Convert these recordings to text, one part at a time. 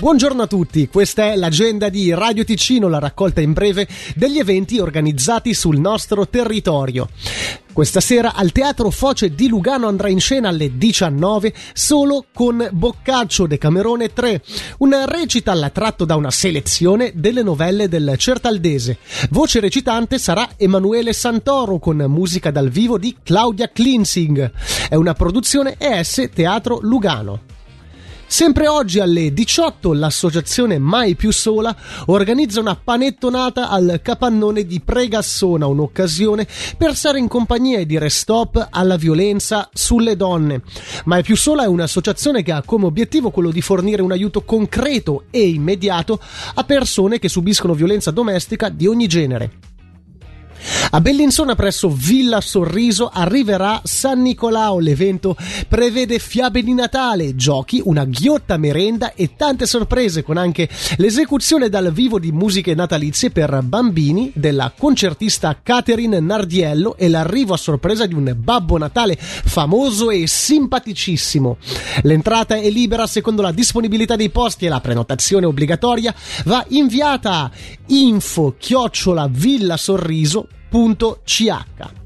Buongiorno a tutti, questa è l'agenda di Radio Ticino, la raccolta in breve degli eventi organizzati sul nostro territorio. Questa sera al Teatro Foce di Lugano andrà in scena alle 19 solo con Boccaccio Decamerone 3, una recita tratto da una selezione delle novelle del Certaldese. Voce recitante sarà Emanuele Santoro con musica dal vivo di Claudia Klinsing. È una produzione ES Teatro Lugano. Sempre oggi alle 18 l'associazione Mai più sola organizza una panettonata al capannone di Pregassona, un'occasione per stare in compagnia e dire stop alla violenza sulle donne. Mai più sola è un'associazione che ha come obiettivo quello di fornire un aiuto concreto e immediato a persone che subiscono violenza domestica di ogni genere. A Bellinzona presso Villa Sorriso arriverà San Nicolao. L'evento prevede fiabe di Natale, giochi, una ghiotta merenda e tante sorprese con anche l'esecuzione dal vivo di musiche natalizie per bambini della concertista Catherine Nardiello e l'arrivo a sorpresa di un Babbo Natale famoso e simpaticissimo. L'entrata è libera secondo la disponibilità dei posti e la prenotazione obbligatoria va inviata info chiocciola villa sorriso www.ch.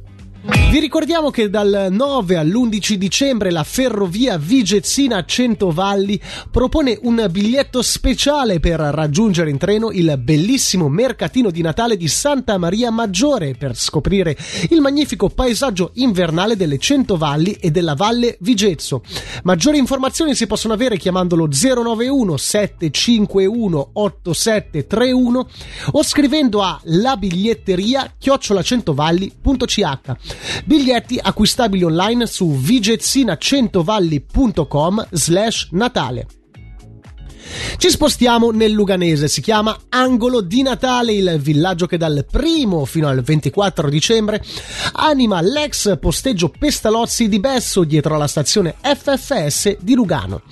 Vi ricordiamo che dal 9 all'11 dicembre la ferrovia Vigezzina Centovalli propone un biglietto speciale per raggiungere in treno il bellissimo mercatino di Natale di Santa Maria Maggiore per scoprire il magnifico paesaggio invernale delle Centovalli e della Valle Vigezzo. Maggiori informazioni si possono avere chiamandolo 091 751 8731 o scrivendo a labiglietteria chiocciolacentovalli.ch. Biglietti acquistabili online su vigezzinacentovalli.com slash Natale. Ci spostiamo nel Luganese, si chiama Angolo di Natale, il villaggio che dal 1 fino al 24 dicembre anima l'ex posteggio Pestalozzi di Besso dietro alla stazione FFS di Lugano.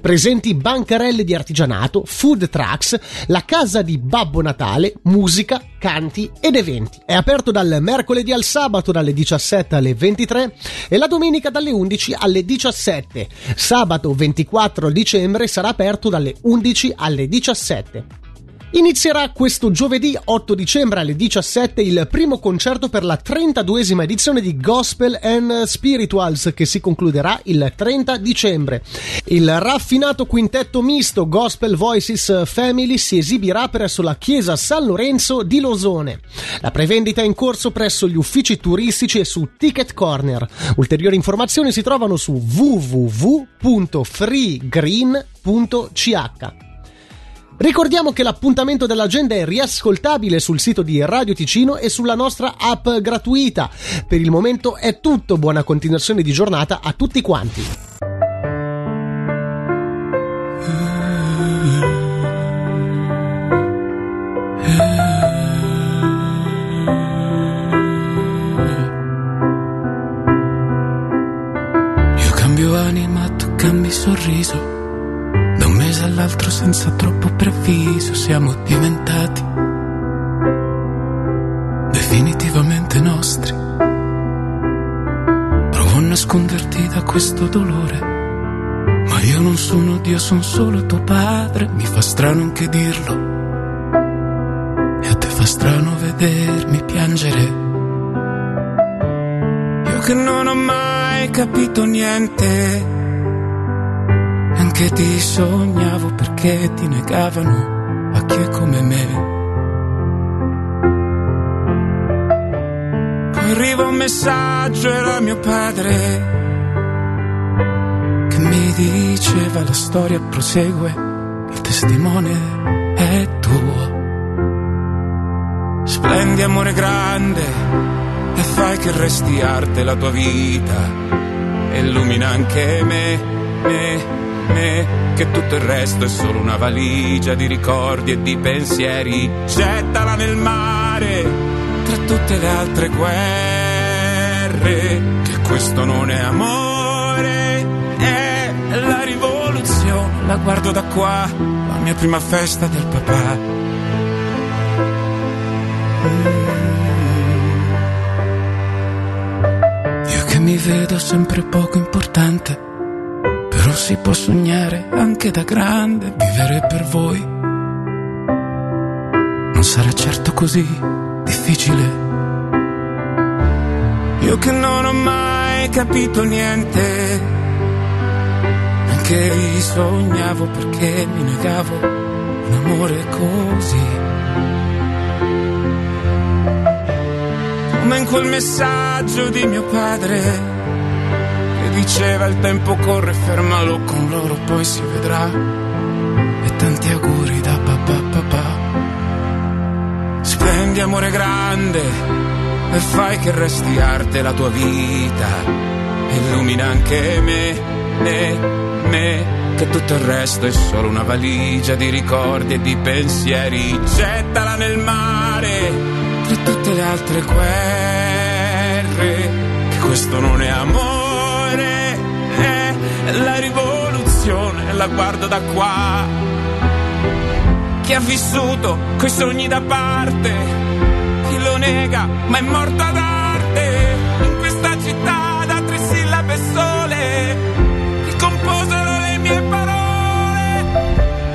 Presenti bancarelle di artigianato, food trucks, la casa di Babbo Natale, musica, canti ed eventi. È aperto dal mercoledì al sabato dalle 17 alle 23 e la domenica dalle 11 alle 17. Sabato 24 dicembre sarà aperto dalle 11 alle 17. Inizierà questo giovedì 8 dicembre alle 17 il primo concerto per la 32esima edizione di Gospel and Spirituals che si concluderà il 30 dicembre. Il raffinato quintetto misto Gospel Voices Family si esibirà presso la chiesa San Lorenzo di Losone. La prevendita è in corso presso gli uffici turistici e su Ticket Corner. Ulteriori informazioni si trovano su www.freegreen.ch. Ricordiamo che l'appuntamento dell'agenda è riascoltabile sul sito di Radio Ticino e sulla nostra app gratuita. Per il momento è tutto, buona continuazione di giornata a tutti quanti. Mese all'altro senza troppo preavviso siamo diventati definitivamente nostri. Provo a nasconderti da questo dolore, ma io non sono Dio, sono solo tuo padre, mi fa strano anche dirlo. E a te fa strano vedermi piangere. Io che non ho mai capito niente che ti sognavo perché ti negavano a chi è come me. Poi arriva un messaggio, era mio padre, che mi diceva la storia prosegue, il testimone è tuo. Splendi amore grande e fai che resti arte la tua vita, illumina anche me, me me che tutto il resto è solo una valigia di ricordi e di pensieri. Gettala nel mare tra tutte le altre guerre, che questo non è amore, è la rivoluzione. La guardo da qua, la mia prima festa del papà. Io che mi vedo sempre poco importante Però si può sognare anche da grande, vivere per voi. Non sarà certo così difficile. Io che non ho mai capito niente, anche sognavo perché mi negavo un amore così. Come in quel messaggio di mio padre diceva il tempo corre, fermalo con loro, poi si vedrà. E tanti auguri da papà papà. Spendi amore grande e fai che resti arte la tua vita. Illumina anche me, me, me, che tutto il resto è solo una valigia di ricordi e di pensieri. Gettala nel mare tra tutte le altre guerre, che questo non è amore la rivoluzione la guardo da qua. Chi ha vissuto coi sogni da parte, chi lo nega ma è morto ad arte. In questa città da tre sillabe sole, che composero le mie parole.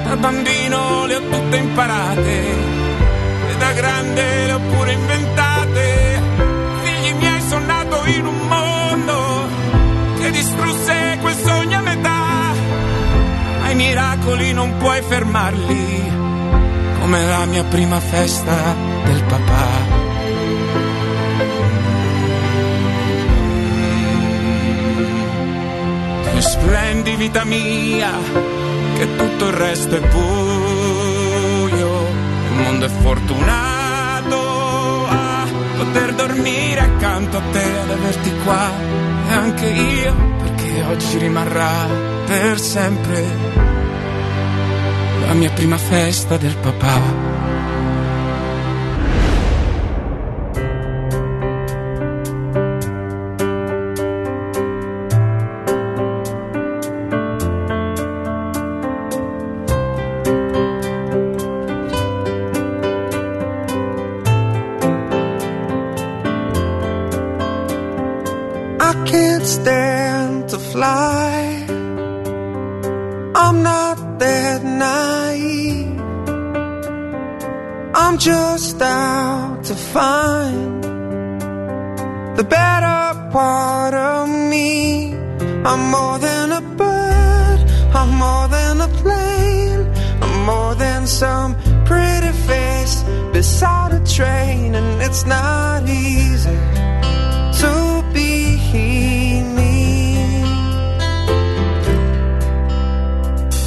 Da bambino le ho tutte imparate e da grande le ho pure inventate. Figli miei sono nato in un mondo che distrusse miracoli non puoi fermarli, come la mia prima festa del papà. Tu splendi vita mia, che tutto il resto è buio, il mondo è fortunato a poter dormire accanto a te, ad averti qua, e anche io, perché oggi rimarrà per sempre la mia prima festa del papà. that night. I'm just out to find the better part of me. I'm more than a bird, I'm more than a plane, I'm more than some pretty face beside a train, and it's not easy.